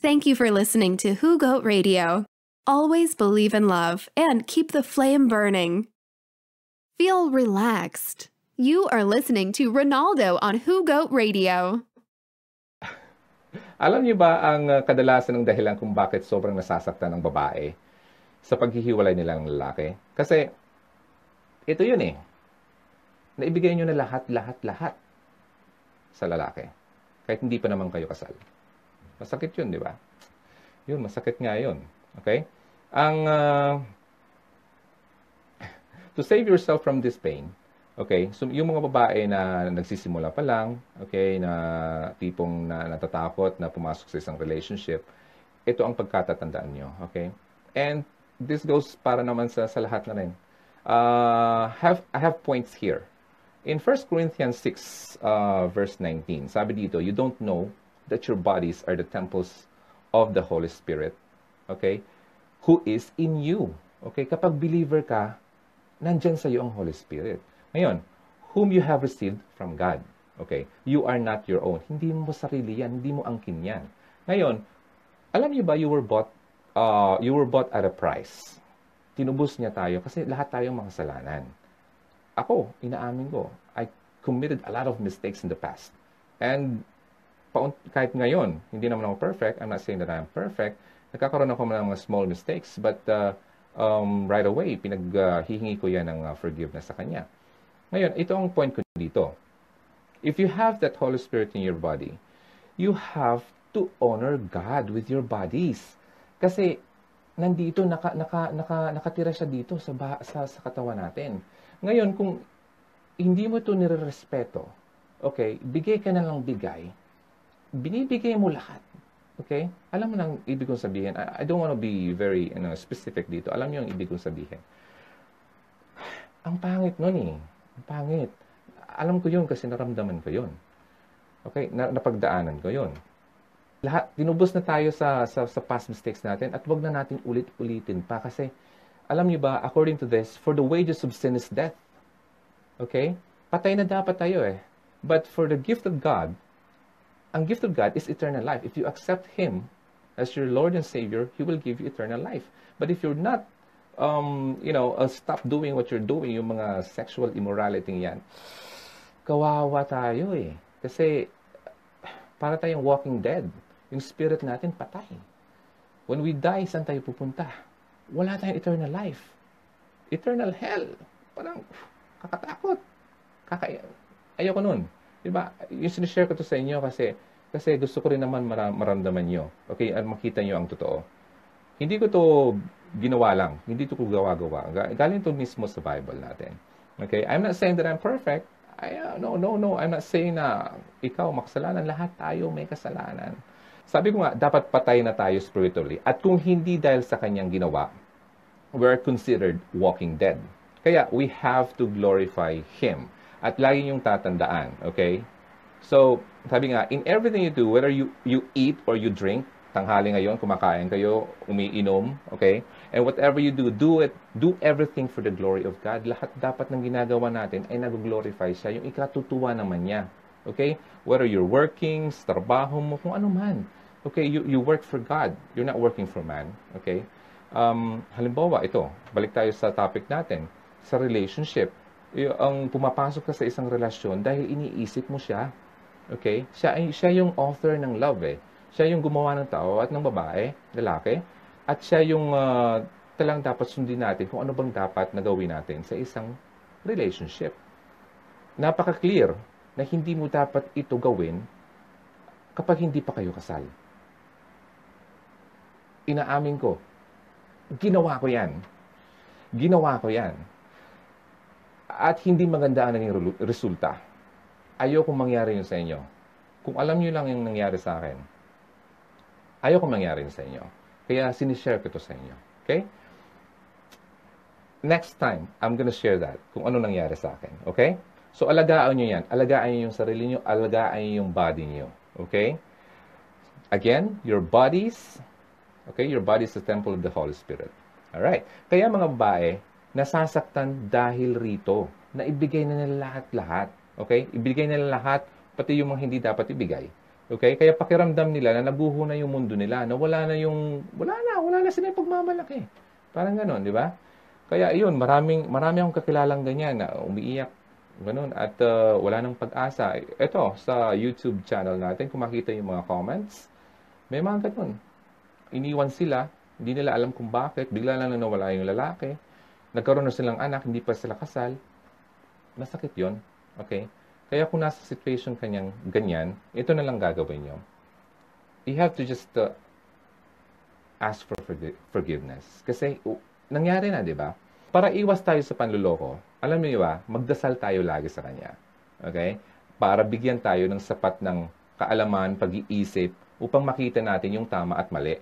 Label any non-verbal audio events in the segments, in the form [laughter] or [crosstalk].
Thank you for listening to Who Goat Radio. Always believe in love and keep the flame burning. Feel relaxed. You are listening to Ronaldo on Who Goat Radio. Alam niyo ba ang uh, kadalasan ng dahilan kung bakit sobrang nasasaktan ng babae sa paghihiwalay nila ng lalaki? Kasi ito yun eh. Naibigay niyo na lahat, lahat, lahat sa lalaki. Kahit hindi pa naman kayo kasal. Masakit yun, di ba? Yun, masakit nga yun. Okay? Ang, uh, to save yourself from this pain, Okay, so yung mga babae na nagsisimula pa lang, okay, na tipong na natatakot na pumasok sa isang relationship, ito ang pagkatatandaan nyo, okay? And this goes para naman sa, sa lahat na rin. Uh, have, I have points here. In 1 Corinthians 6, uh, verse 19, sabi dito, you don't know that your bodies are the temples of the Holy Spirit, okay? Who is in you. Okay, kapag believer ka, nandyan sa iyo ang Holy Spirit. Ngayon, whom you have received from God. Okay? You are not your own. Hindi mo sarili yan. Hindi mo angkin yan. Ngayon, alam niyo ba, you were bought, uh, you were bought at a price. Tinubos niya tayo kasi lahat tayong makasalanan. Ako, inaamin ko, I committed a lot of mistakes in the past. And kahit ngayon, hindi naman ako perfect. I'm not saying that I'm perfect. Nagkakaroon ako ng mga small mistakes. But uh, um, right away, pinaghihingi uh, ko yan ng uh, forgiveness sa Kanya. Ngayon, ito ang point ko dito. If you have that Holy Spirit in your body, you have to honor God with your bodies. Kasi nandito naka naka naka nakatira siya dito sa sa, sa katawan natin. Ngayon kung hindi mo 'to nirerespeto, okay, bigay ka na lang bigay. Binibigay mo lahat. Okay? Alam mo nang ibig kong sabihin. I, I don't want to be very you know, specific dito. Alam niyo ang ibig kong sabihin. Ang pangit nun eh. Pangit. Alam ko yun kasi naramdaman ko yun. Okay? Na, napagdaanan ko yun. Lahat, tinubos na tayo sa, sa, sa past mistakes natin at wag na natin ulit-ulitin pa kasi alam niyo ba, according to this, for the wages of sin is death. Okay? Patay na dapat tayo eh. But for the gift of God, ang gift of God is eternal life. If you accept Him as your Lord and Savior, He will give you eternal life. But if you're not um, you know, uh, stop doing what you're doing, yung mga sexual immorality yan, kawawa tayo eh. Kasi para tayong walking dead. Yung spirit natin patay. When we die, saan tayo pupunta? Wala tayong eternal life. Eternal hell. Parang kakatakot. Kaka Ayoko nun. Diba? Yung sinishare ko to sa inyo kasi kasi gusto ko rin naman maramdaman nyo. Okay? At makita nyo ang totoo. Hindi ko to ginawa lang. Hindi to ko gawa-gawa. Galing to mismo sa Bible natin. Okay? I'm not saying that I'm perfect. I, uh, no, no, no. I'm not saying na ikaw makasalanan. Lahat tayo may kasalanan. Sabi ko nga, dapat patay na tayo spiritually. At kung hindi dahil sa kanyang ginawa, we're considered walking dead. Kaya we have to glorify Him. At lagi yung tatandaan, okay? So, sabi nga, in everything you do, whether you, you eat or you drink, tanghali ngayon, kumakain kayo, umiinom, okay? And whatever you do, do it, do everything for the glory of God. Lahat dapat ng ginagawa natin ay nag-glorify siya, yung ikatutuwa naman niya. Okay? Whether you're working, trabaho mo, kung ano man. Okay, you, you work for God. You're not working for man. Okay? Um, halimbawa, ito, balik tayo sa topic natin, sa relationship. Ang pumapasok ka sa isang relasyon dahil iniisip mo siya. Okay? Siya, siya yung author ng love eh siya yung gumawa ng tao at ng babae, lalaki, at siya yung uh, talang dapat sundin natin kung ano bang dapat na gawin natin sa isang relationship. Napaka-clear na hindi mo dapat ito gawin kapag hindi pa kayo kasal. Inaamin ko, ginawa ko yan. Ginawa ko yan. At hindi maganda ang naging resulta. Ayokong mangyari yun sa inyo. Kung alam niyo lang yung nangyari sa akin, Ayoko mangyari sa inyo. Kaya sinishare ko ito sa inyo. Okay? Next time, I'm gonna share that, kung ano nangyari sa akin. Okay? So, alagaan nyo yan. Alagaan nyo yung sarili nyo. Alagaan nyo yung body nyo. Okay? Again, your bodies, okay? Your body is the temple of the Holy Spirit. Alright? Kaya mga babae, nasasaktan dahil rito na ibigay na nila lahat-lahat. Okay? Ibigay nila lahat, pati yung mga hindi dapat ibigay. Okay? Kaya pakiramdam nila na nabuho na yung mundo nila, na wala na yung, wala na, wala na sila yung pagmamalaki. Parang ganon, di ba? Kaya yun, maraming, marami akong kakilalang ganyan na umiiyak, ganun, at uh, wala nang pag-asa. Ito, sa YouTube channel natin, kung makita yung mga comments, may mga ganun. Iniwan sila, hindi nila alam kung bakit, bigla lang nawala yung lalaki, nagkaroon na silang anak, hindi pa sila kasal, masakit yon Okay? Kaya kung nasa situation kanyang ganyan, ito na lang gagawin nyo. You have to just uh, ask for forgiveness. Kasi uh, nangyari na, di ba? Para iwas tayo sa panluloko, alam niyo ba, magdasal tayo lagi sa Kanya. Okay? Para bigyan tayo ng sapat ng kaalaman, pag-iisip, upang makita natin yung tama at mali.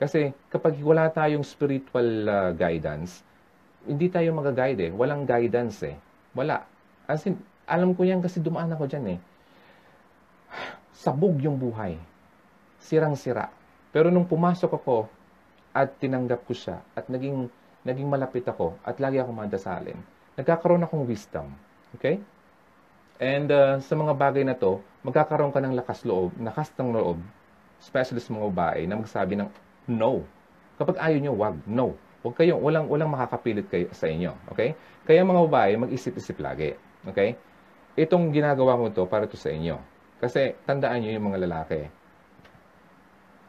Kasi kapag wala tayong spiritual uh, guidance, hindi tayo mag-guide eh. Walang guidance eh. Wala. As in, alam ko yan kasi dumaan ako dyan eh. Sabog yung buhay. Sirang-sira. Pero nung pumasok ako at tinanggap ko siya at naging, naging malapit ako at lagi ako madasalin, nagkakaroon akong wisdom. Okay? And uh, sa mga bagay na to, magkakaroon ka ng lakas loob, lakas ng loob, especially sa mga babae, na magsabi ng no. Kapag ayaw nyo, wag, no. Huwag kayong, walang, walang makakapilit kayo sa inyo. Okay? Kaya mga babae, mag-isip-isip lagi. Okay? itong ginagawa mo to para to sa inyo. Kasi tandaan nyo yung mga lalaki,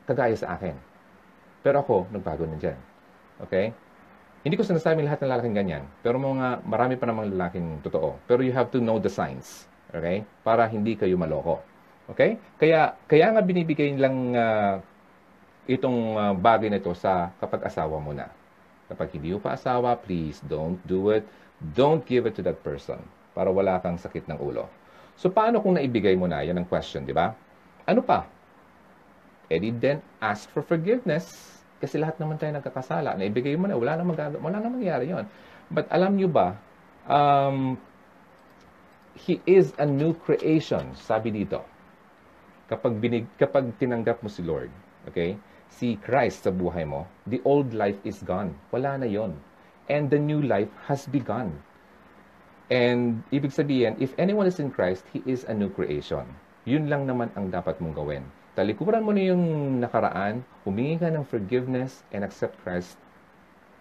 kagaya sa akin. Pero ako, nagbago na dyan. Okay? Hindi ko sinasabing lahat ng lalaking ganyan. Pero mga, marami pa namang lalaking totoo. Pero you have to know the signs. Okay? Para hindi kayo maloko. Okay? Kaya, kaya nga binibigay lang uh, itong uh, bagay na ito sa kapag asawa mo na. Kapag hindi mo pa asawa, please don't do it. Don't give it to that person para wala kang sakit ng ulo. So, paano kung naibigay mo na? Yan ang question, di ba? Ano pa? E then, ask for forgiveness. Kasi lahat naman tayo nagkakasala. Naibigay mo na, wala na, mag- wala na mangyari yon. But alam nyo ba, um, He is a new creation, sabi dito. Kapag, binig, kapag tinanggap mo si Lord, okay, si Christ sa buhay mo, the old life is gone. Wala na yon. And the new life has begun. And ibig sabihin, if anyone is in Christ, he is a new creation. Yun lang naman ang dapat mong gawin. Talikuran mo na yung nakaraan, humingi ka ng forgiveness and accept Christ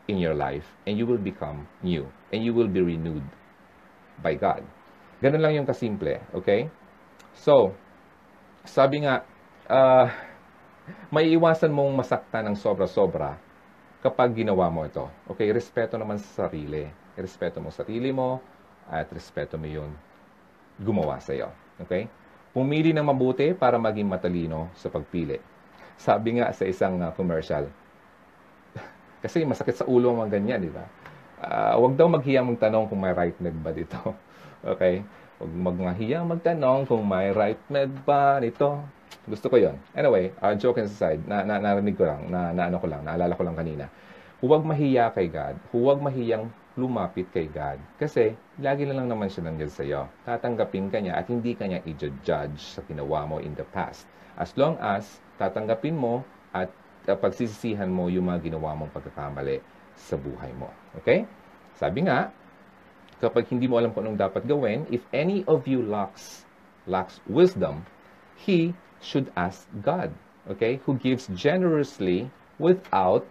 in your life and you will become new and you will be renewed by God. Ganun lang yung kasimple, okay? So, sabi nga, uh, may iwasan mong masakta ng sobra-sobra kapag ginawa mo ito. Okay, respeto naman sa sarili. Respeto mo sarili mo, at respeto mo yun gumawa sa iyo. Okay? Pumili ng mabuti para maging matalino sa pagpili. Sabi nga sa isang uh, commercial, [laughs] kasi masakit sa ulo ang mga ganyan, di ba? Uh, huwag daw maghiyang magtanong kung may right med ba dito. [laughs] okay? Huwag maghiyang magtanong kung may right med ba nito. Gusto ko yon. Anyway, uh, joke aside, na, na, narinig ko lang, na, na ano ko lang, naalala ko lang kanina. Huwag mahiya kay God. Huwag mahiyang lumapit kay God. Kasi, lagi na lang naman siya nandiyan sa iyo. Tatanggapin ka niya at hindi ka niya i-judge sa ginawa mo in the past. As long as tatanggapin mo at uh, pagsisisihan mo yung mga ginawa mong pagkakamali sa buhay mo. Okay? Sabi nga, kapag hindi mo alam kung anong dapat gawin, if any of you lacks, lacks wisdom, he should ask God, okay, who gives generously without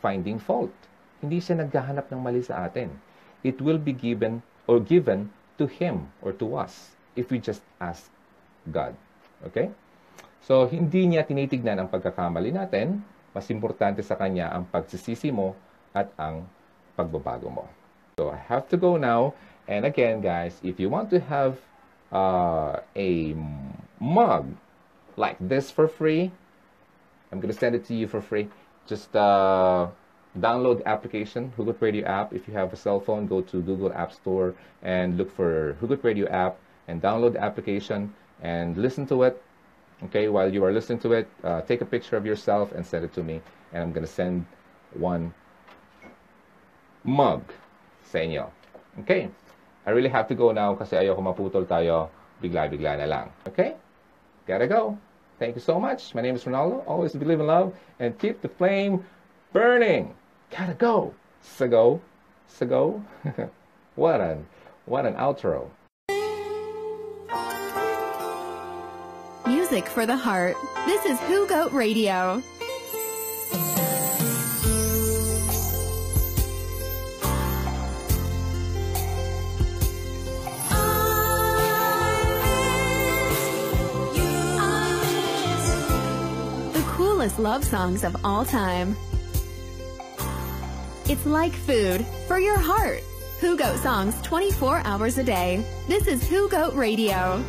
finding fault. Hindi siya naghahanap ng mali sa atin. It will be given or given to Him or to us if we just ask God. Okay? So, hindi niya tinitignan ang pagkakamali natin. Mas importante sa Kanya ang pagsisisi mo at ang pagbabago mo. So, I have to go now. And again, guys, if you want to have uh, a mug like this for free, I'm to send it to you for free. Just uh, download the application, Hugot Radio app. If you have a cell phone, go to Google App Store and look for Hugot Radio app and download the application and listen to it. Okay, while you are listening to it, uh, take a picture of yourself and send it to me. And I'm to send one mug sa. Okay? I really have to go now kasi ayoko maputol tayo bigla-bigla na lang. Okay? Gotta go. Thank you so much. My name is Ronaldo. Always believe in love and keep the flame burning. Gotta go. Sago. Sago. [laughs] what an what an outro. music for the heart. This is Who Goat Radio. Coolest love songs of all time. It's like food for your heart. Who Goat songs 24 hours a day. This is Who Goat Radio.